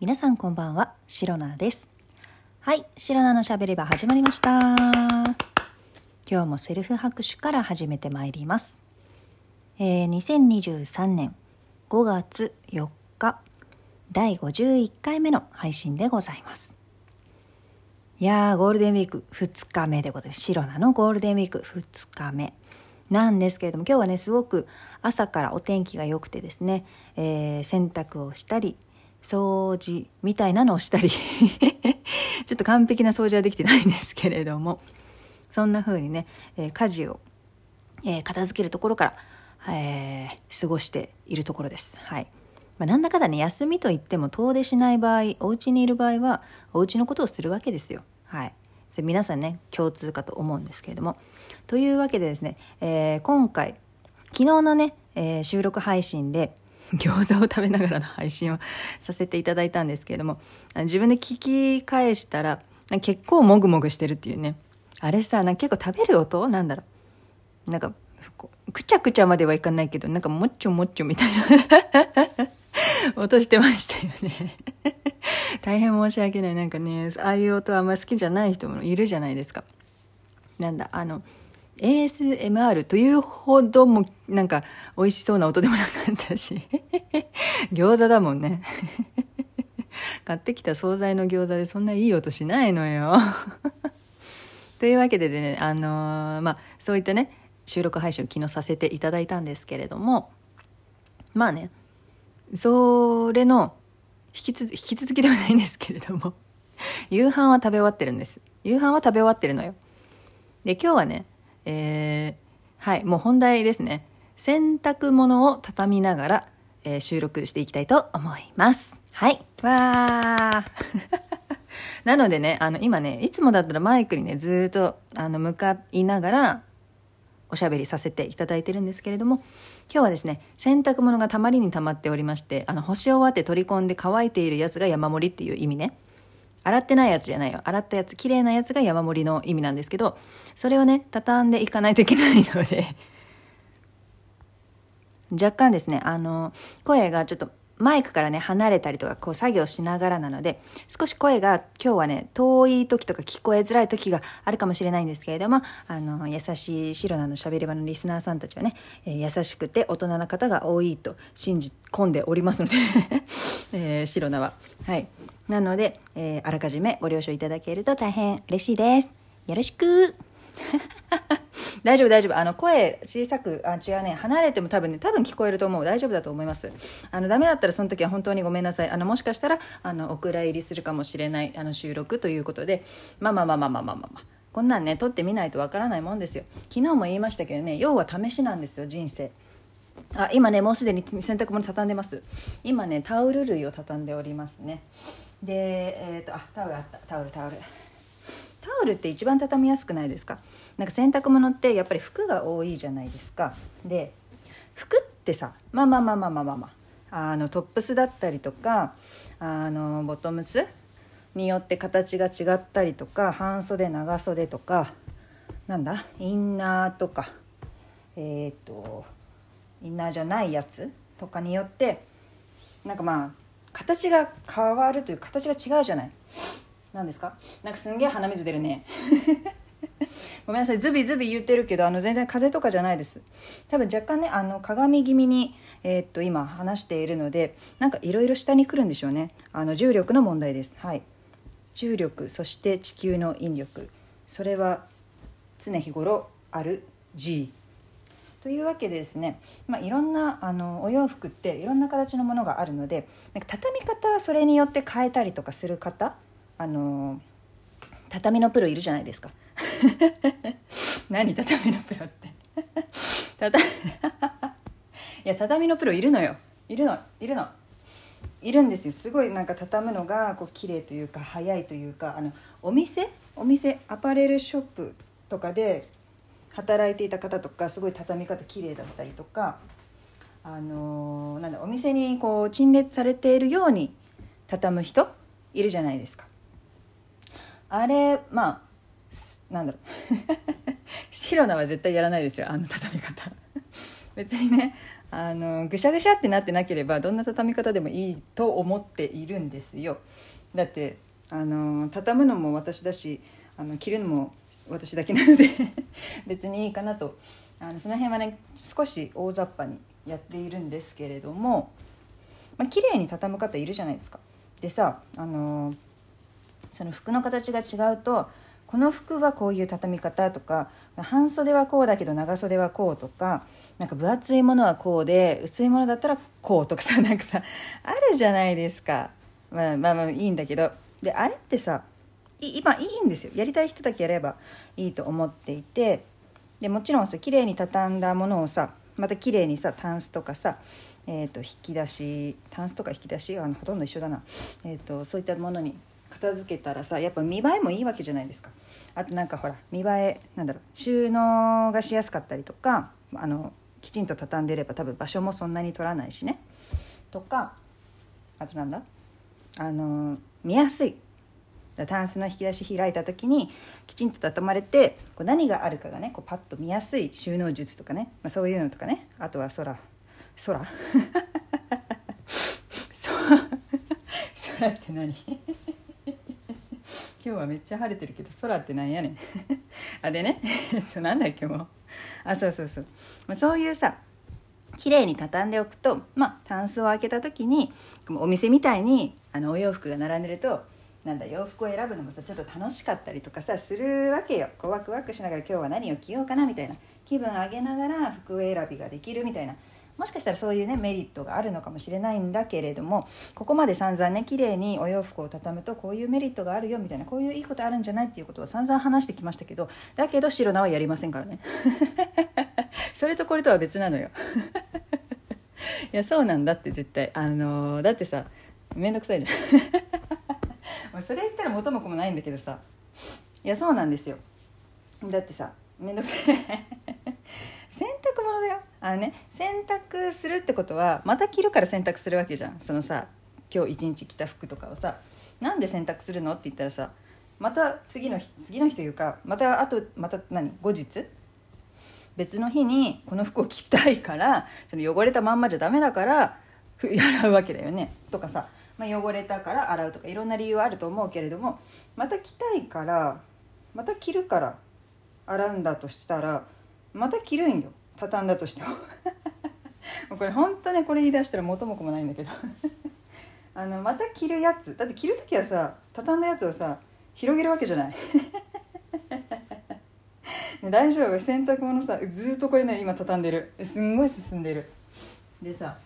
皆さんこんばんは、シロナです。はい、シロナのしゃべり場始まりました。今日もセルフ拍手から始めてまいります。えー、2023年5月4日、第51回目の配信でございます。いやー、ゴールデンウィーク2日目でございます。シロナのゴールデンウィーク2日目。なんですけれども今日はねすごく朝からお天気が良くてですね、えー洗濯をしたり掃除みたいなのをしたり。ちょっと完璧な掃除はできてないんですけれども。そんな風にね、えー家事を、えー片付けるところから、えー過ごしているところです。はい。まあ、なんだかだね休みといっても遠出しない場合お家にいる場合はお家のことをするわけですよ。はい。それ皆さんね共通かと思うんですけれども。というわけでですね、えー今回昨日のね、えー収録配信で 餃子を食べながらの配信をさせていただいたんですけれども自分で聞き返したら結構もぐもぐしてるっていうね。あれさなんか結構食べる音なんだろう。なんかくちゃくちゃまではいかないけどなんかもっちょもっちょみたいな。音してましたよね。大変申し訳ない。なんかねああいう音あんま好きじゃない人もいるじゃないですか。なんだあの ASMR というほどもなんか美味しそうな音でもなかったし。餃子だもんね。買ってきた惣菜の餃子でそんないい音しないのよ。というわけでねあのーまあそういったね収録配信を昨日させていただいたんですけれどもまあねそれの引きつ引き続きではないんですけれども夕飯は食べ終わってるんです。夕飯は食べ終わってるのよ。で今日はねえーはいもう本題ですね。洗濯物を畳みながら、えー収録していきたいと思います。はい。わー。なのでねあの今ねいつもだったらマイクにねずっとあの向かいながらおしゃべりさせていただいてるんですけれども今日はですね洗濯物がたまりにたまっておりましてあの干し終わって取り込んで乾いているやつが山盛りっていう意味ね。洗ってないやつじゃないよ。洗ったやつ綺麗なやつが山盛りの意味なんですけどそれをね畳んでいかないといけないので。若干ですねあの声がちょっとマイクからね離れたりとかこう作業しながらなので少し声が今日はね遠い時とか聞こえづらい時があるかもしれないんですけれどもあの優しいシロナのしゃべり場のリスナーさんたちはね、えー優しくて大人な方が多いと信じ込んでおりますので、えーシロナは。はい。なので、えーあらかじめご了承いただけると大変嬉しいです。よろしく。大丈夫大丈夫。あの声小さくあ違うね。離れても多分ね多分聞こえると思う。大丈夫だと思います。あのダメだったらその時は本当にごめんなさい。あのもしかしたらあのお蔵入りするかもしれないあの収録ということで。まあまあまあまあまあまあまあ、まあ、こんなんね撮ってみないとわからないもんですよ。昨日も言いましたけどね要は試しなんですよ人生。あ今ねもうすでに洗濯物畳んでます。今ねタオル類を畳んでおりますね。でえっ、とあタオルあった。タオルタオル。タオルって一番畳みやすくないですか？なんか洗濯物ってやっぱり服が多いじゃないですか。で服ってさまあまあまあまあまあまあ、まあ、あのトップスだったりとかあのボトムスによって形が違ったりとか半袖長袖とかなんだ？インナーとか。えっ、とインナーじゃないやつとかによってなんかまあ形が変わるという形が違うじゃない。何ですか？なんかすんげえ鼻水出るね。ごめんなさい。ズビズビ言ってるけどあの全然風邪とかじゃないです。多分若干ねあの鏡気味に、えーっと今話しているのでなんかいろいろ下に来るんでしょうね。あの重力の問題です。はい。重力そして地球の引力。それは常日頃ある G というわけでですね、まあ、いろんなあのお洋服っていろんな形のものがあるのでなんか畳み方はそれによって変えたりとかする方あの畳のプロいるじゃないですか。何畳のプロって。畳 いや畳のプロいるのよ。いるのいるの。いるんですよ。すごいなんか畳むのがこう綺麗というか早いというかあのお店お店アパレルショップとかで働いていた方とかすごい畳み方綺麗だったりとかあのーなんだお店にこう陳列されているように畳む人いるじゃないですか。あれまあなんだろう。シロナは絶対やらないですよあの畳み方。別にねあのぐしゃぐしゃってなってなければどんな畳み方でもいいと思っているんですよ。だってあの畳むのも私だしあの着るのも私だけなので 別にいいかなと。あのその辺はね少し大雑把にやっているんですけれども、まあ綺麗に畳む方いるじゃないですか。でさあのその服の形が違うとこの服はこういう畳み方とか半袖はこうだけど長袖はこうとかなんか分厚いものはこうで薄いものだったらこうとかさなんかさあるじゃないですか、まあ、まあまあいいんだけど。であれってさ今いいんですよ。やりたい人だけやればいいと思っていて。でもちろんさ綺麗に畳んだものをさまた綺麗にさタンスとかさ、えー、と引き出しタンスとか引き出しあのほとんど一緒だな、えーと、そういったものに片付けたらさやっぱ見栄えもいいわけじゃないですか。あとなんかほら見栄えなんだろう収納がしやすかったりとかあのきちんと畳んでれば多分場所もそんなに取らないしね。とかあとなんだ？あの見やすい。タンスの引き出し開いた時にきちんと畳まれてこう何があるかがねこうパッと見やすい収納術とかね、まあ、そういうのとかねあとは空空。空って何？今日はめっちゃ晴れてるけど空ってなんやねん。あれね？なんだっけもう。あそうそうそう、まあ、そういうさ綺麗に畳んでおくとまあタンスを開けた時にお店みたいにあのお洋服が並んでるとなんだ洋服を選ぶのもさちょっと楽しかったりとかさするわけよ。こうワクワクしながら今日は何を着ようかなみたいな。気分上げながら服選びができるみたいな。もしかしたらそういうねメリットがあるのかもしれないんだけれどもここまで散々ね綺麗にお洋服を畳むとこういうメリットがあるよみたいなこういういいことあるんじゃないっていうことは散々話してきましたけどだけど白菜はやりませんからね。それとこれとは別なのよ。いやそうなんだって絶対。あのー、だってさめんどくさいじゃん。まあそれ言ったら元も子もないんだけどさ。いやそうなんですよ。だってさめんどくさい。洗濯物だよ。あのね洗濯するってことはまた着るから洗濯するわけじゃん。そのさ今日一日着た服とかをさ。なんで洗濯するのって言ったらさまた次の日次の日というかまたあとまた何後日？別の日にこの服を着たいからその汚れたまんまじゃダメだから洗うわけだよね。とかさ。まあ、汚れたから洗うとかいろんな理由はあると思うけれどもまた着たいからまた着るから洗うんだとしたらまた着るんよ。畳んだとしても。これ本当ねこれ言い出したら元も子もないんだけど。あのまた着るやつ。だって着る時はさ畳んだやつをさ広げるわけじゃない。大丈夫。洗濯物さずっとこれね今畳んでる。すんごい進んでる。でさ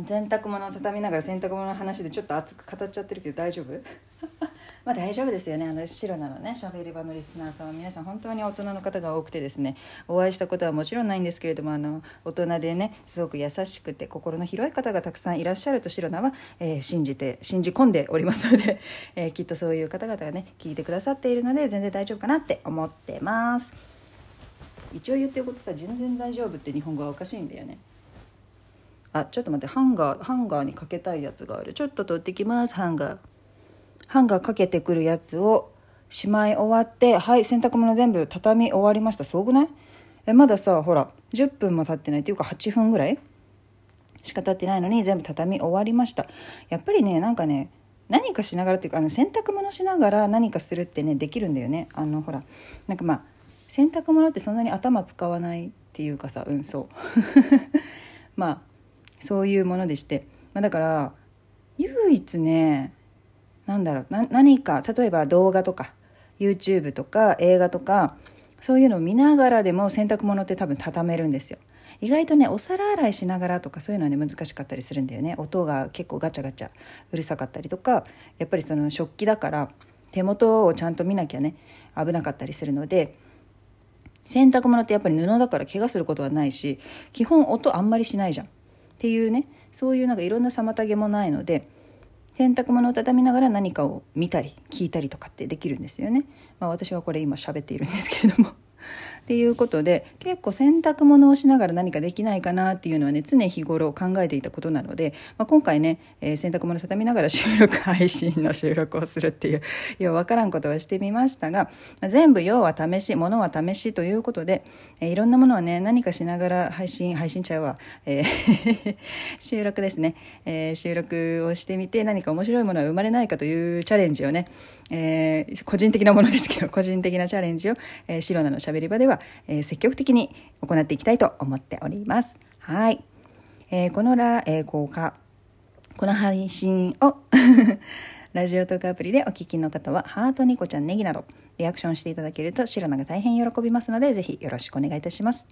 洗濯物を畳みながら洗濯物の話でちょっと熱く語っちゃってるけど大丈夫？まあ大丈夫ですよね。あの白なのね。しゃべり場のリスナーさんは皆さん本当に大人の方が多くてですね。お会いしたことはもちろんないんですけれどもあの大人でねすごく優しくて心の広い方がたくさんいらっしゃると白菜は、えー、信じて信じ込んでおりますので、えー、きっとそういう方々がね聞いてくださっているので全然大丈夫かなって思ってます。一応言ってることさ全然大丈夫って日本語はおかしいんだよね。あちょっと待ってハンガーハンガーにかけたいやつがある。ちょっと取ってきます。ハンガー。ハンガーかけてくるやつをしまい終わってはい洗濯物全部畳み終わりました。すごくない？えまださほら10分も経ってないっていうか8分ぐらい？しか経ってないのに全部畳み終わりました。やっぱりねなんかね何かしながらっていうかあの洗濯物しながら何かするってねできるんだよね。あのほらなんかまあ洗濯物ってそんなに頭使わないっていうかさうんそう。まあそういうものでして、まあ、だから唯一ね何だろう何か例えば動画とか YouTube とか映画とかそういうのを見ながらでも洗濯物って多分畳めるんですよ。意外とねお皿洗いしながらとかそういうのはね難しかったりするんだよね。音が結構ガチャガチャうるさかったりとかやっぱりその食器だから手元をちゃんと見なきゃね危なかったりするので洗濯物ってやっぱり布だから怪我することはないし基本音あんまりしないじゃん。ていうねそういうなんかいろんな妨げもないので洗濯物を畳みながら何かを見たり聞いたりとかってできるんですよね。まあ、私はこれ今喋っているんですけれどもっていうことで結構洗濯物をしながら何かできないかなっていうのはね常日頃考えていたことなので、まあ、今回ね、えー、洗濯物畳みながら収録配信の収録をするっていうようわからんことはしてみましたが、まあ、全部要は試し物は試しということで、えー、いろんなものをね何かしながら配信配信ちゃうわ、えー 収録ですね、えー、収録をしてみて何か面白いものが生まれないかというチャレンジをね、えー、個人的なものですけど個人的なチャレンジを、えー、シロナのしゃべり場では、はえー、積極的に行っていきたいと思っております。はい。えー、このラ、えー、効果、この配信を ラジオトークアプリでお聞きの方は、ハートニコちゃんネギなど、リアクションしていただけると、シロナが大変喜びますので、ぜひよろしくお願いいたします。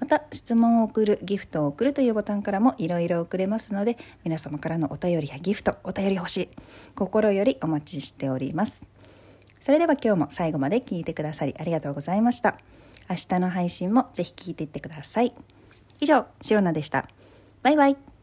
また、質問を送る、ギフトを送るというボタンからもいろいろ送れますので、皆様からのお便りやギフト、お便り欲しい、心よりお待ちしております。それでは今日も最後まで聞いてくださりありがとうございました。明日の配信もぜひ聞いていってください。以上、シロナでした。バイバイ。